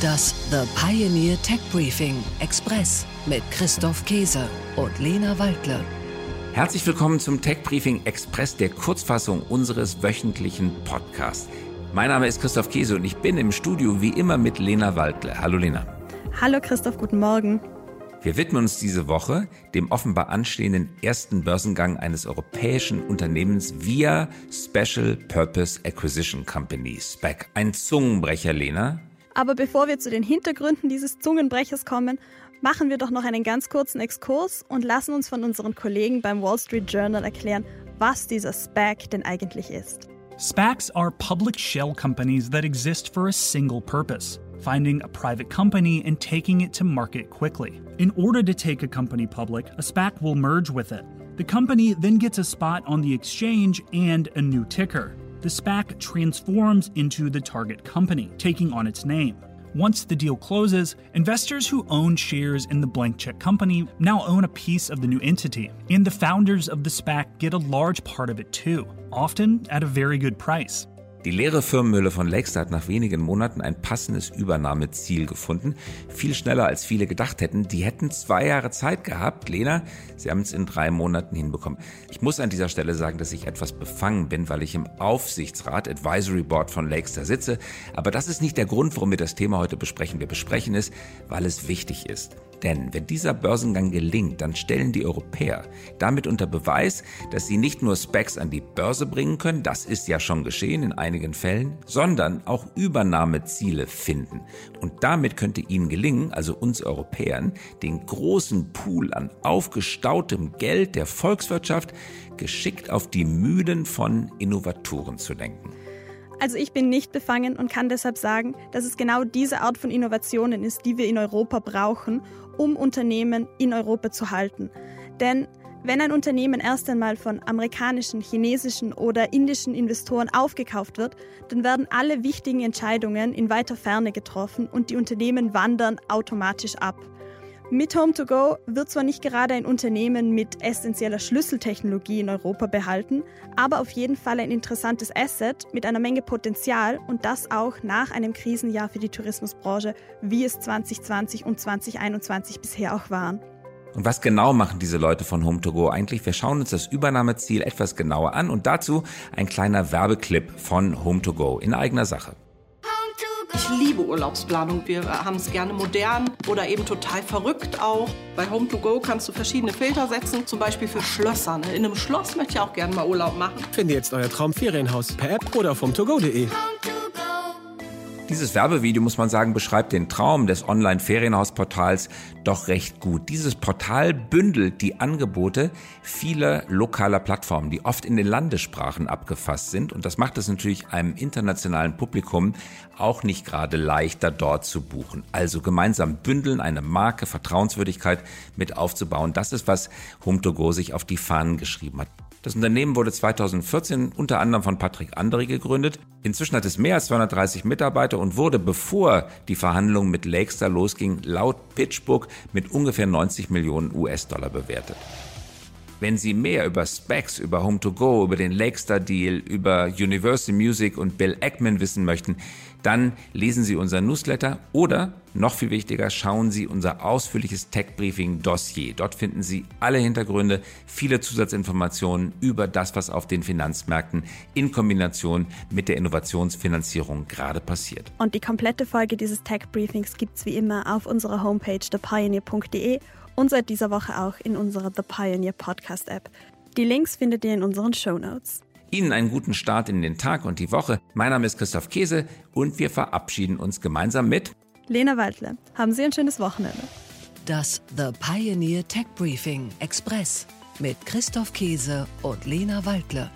Das The Pioneer Tech Briefing Express mit Christoph Käse und Lena Waldle. Herzlich willkommen zum Tech Briefing Express, der Kurzfassung unseres wöchentlichen Podcasts. Mein Name ist Christoph Käse und ich bin im Studio wie immer mit Lena Waldle. Hallo Lena. Hallo Christoph, guten Morgen. Wir widmen uns diese Woche dem offenbar anstehenden ersten Börsengang eines europäischen Unternehmens via Special Purpose Acquisition Company, SPAC. Ein Zungenbrecher, Lena. Aber bevor wir zu den Hintergründen dieses Zungenbrechers kommen, machen wir doch noch einen ganz kurzen Exkurs und lassen uns von unseren Kollegen beim Wall Street Journal erklären, was dieser SPAC denn eigentlich ist. SPACs are public shell companies that exist for a single purpose finding a private company and taking it to market quickly. In order to take a company public, a SPAC will merge with it. The company then gets a spot on the exchange and a new ticker. The SPAC transforms into the target company, taking on its name. Once the deal closes, investors who own shares in the blank check company now own a piece of the new entity, and the founders of the SPAC get a large part of it too, often at a very good price. Die leere Firmenmülle von Lakestar hat nach wenigen Monaten ein passendes Übernahmeziel gefunden. Viel schneller als viele gedacht hätten. Die hätten zwei Jahre Zeit gehabt. Lena, sie haben es in drei Monaten hinbekommen. Ich muss an dieser Stelle sagen, dass ich etwas befangen bin, weil ich im Aufsichtsrat Advisory Board von Lakestar sitze. Aber das ist nicht der Grund, warum wir das Thema heute besprechen. Wir besprechen es, weil es wichtig ist. Denn wenn dieser Börsengang gelingt, dann stellen die Europäer damit unter Beweis, dass sie nicht nur Specs an die Börse bringen können, das ist ja schon geschehen in einigen Fällen, sondern auch Übernahmeziele finden. Und damit könnte ihnen gelingen, also uns Europäern, den großen Pool an aufgestautem Geld der Volkswirtschaft geschickt auf die Mühlen von Innovatoren zu lenken. Also ich bin nicht befangen und kann deshalb sagen, dass es genau diese Art von Innovationen ist, die wir in Europa brauchen, um Unternehmen in Europa zu halten. Denn wenn ein Unternehmen erst einmal von amerikanischen, chinesischen oder indischen Investoren aufgekauft wird, dann werden alle wichtigen Entscheidungen in weiter Ferne getroffen und die Unternehmen wandern automatisch ab. Mit Home2Go wird zwar nicht gerade ein Unternehmen mit essentieller Schlüsseltechnologie in Europa behalten, aber auf jeden Fall ein interessantes Asset mit einer Menge Potenzial und das auch nach einem Krisenjahr für die Tourismusbranche, wie es 2020 und 2021 bisher auch waren. Und was genau machen diese Leute von Home2Go eigentlich? Wir schauen uns das Übernahmeziel etwas genauer an und dazu ein kleiner Werbeclip von Home2Go in eigener Sache. Ich liebe Urlaubsplanung. Wir haben es gerne modern oder eben total verrückt auch. Bei Home2Go kannst du verschiedene Filter setzen, zum Beispiel für Schlösser. Ne? In einem Schloss möchte ich auch gerne mal Urlaub machen. Finde jetzt euer Traumferienhaus per App oder auf home2go.de. Dieses Werbevideo, muss man sagen, beschreibt den Traum des Online-Ferienhausportals doch recht gut. Dieses Portal bündelt die Angebote vieler lokaler Plattformen, die oft in den Landessprachen abgefasst sind. Und das macht es natürlich einem internationalen Publikum auch nicht gerade leichter, dort zu buchen. Also gemeinsam bündeln, eine Marke, Vertrauenswürdigkeit mit aufzubauen. Das ist, was Home2Go sich auf die Fahnen geschrieben hat. Das Unternehmen wurde 2014 unter anderem von Patrick Andery gegründet. Inzwischen hat es mehr als 230 Mitarbeiter und wurde, bevor die Verhandlungen mit Lakestar losging, laut PitchBook mit ungefähr 90 Millionen US-Dollar bewertet. Wenn Sie mehr über Specs, über Home2Go, über den Lakestar-Deal, über Universal Music und Bill Ackman wissen möchten, dann lesen Sie unser Newsletter oder, noch viel wichtiger, schauen Sie unser ausführliches Tech-Briefing-Dossier. Dort finden Sie alle Hintergründe, viele Zusatzinformationen über das, was auf den Finanzmärkten in Kombination mit der Innovationsfinanzierung gerade passiert. Und die komplette Folge dieses Tech-Briefings gibt es wie immer auf unserer Homepage thepioneer.de und seit dieser Woche auch in unserer The Pioneer Podcast App. Die Links findet ihr in unseren Show Notes. Ihnen einen guten Start in den Tag und die Woche. Mein Name ist Christoph Käse und wir verabschieden uns gemeinsam mit Lena Waldle. Haben Sie ein schönes Wochenende. Das The Pioneer Tech Briefing Express mit Christoph Käse und Lena Waldle.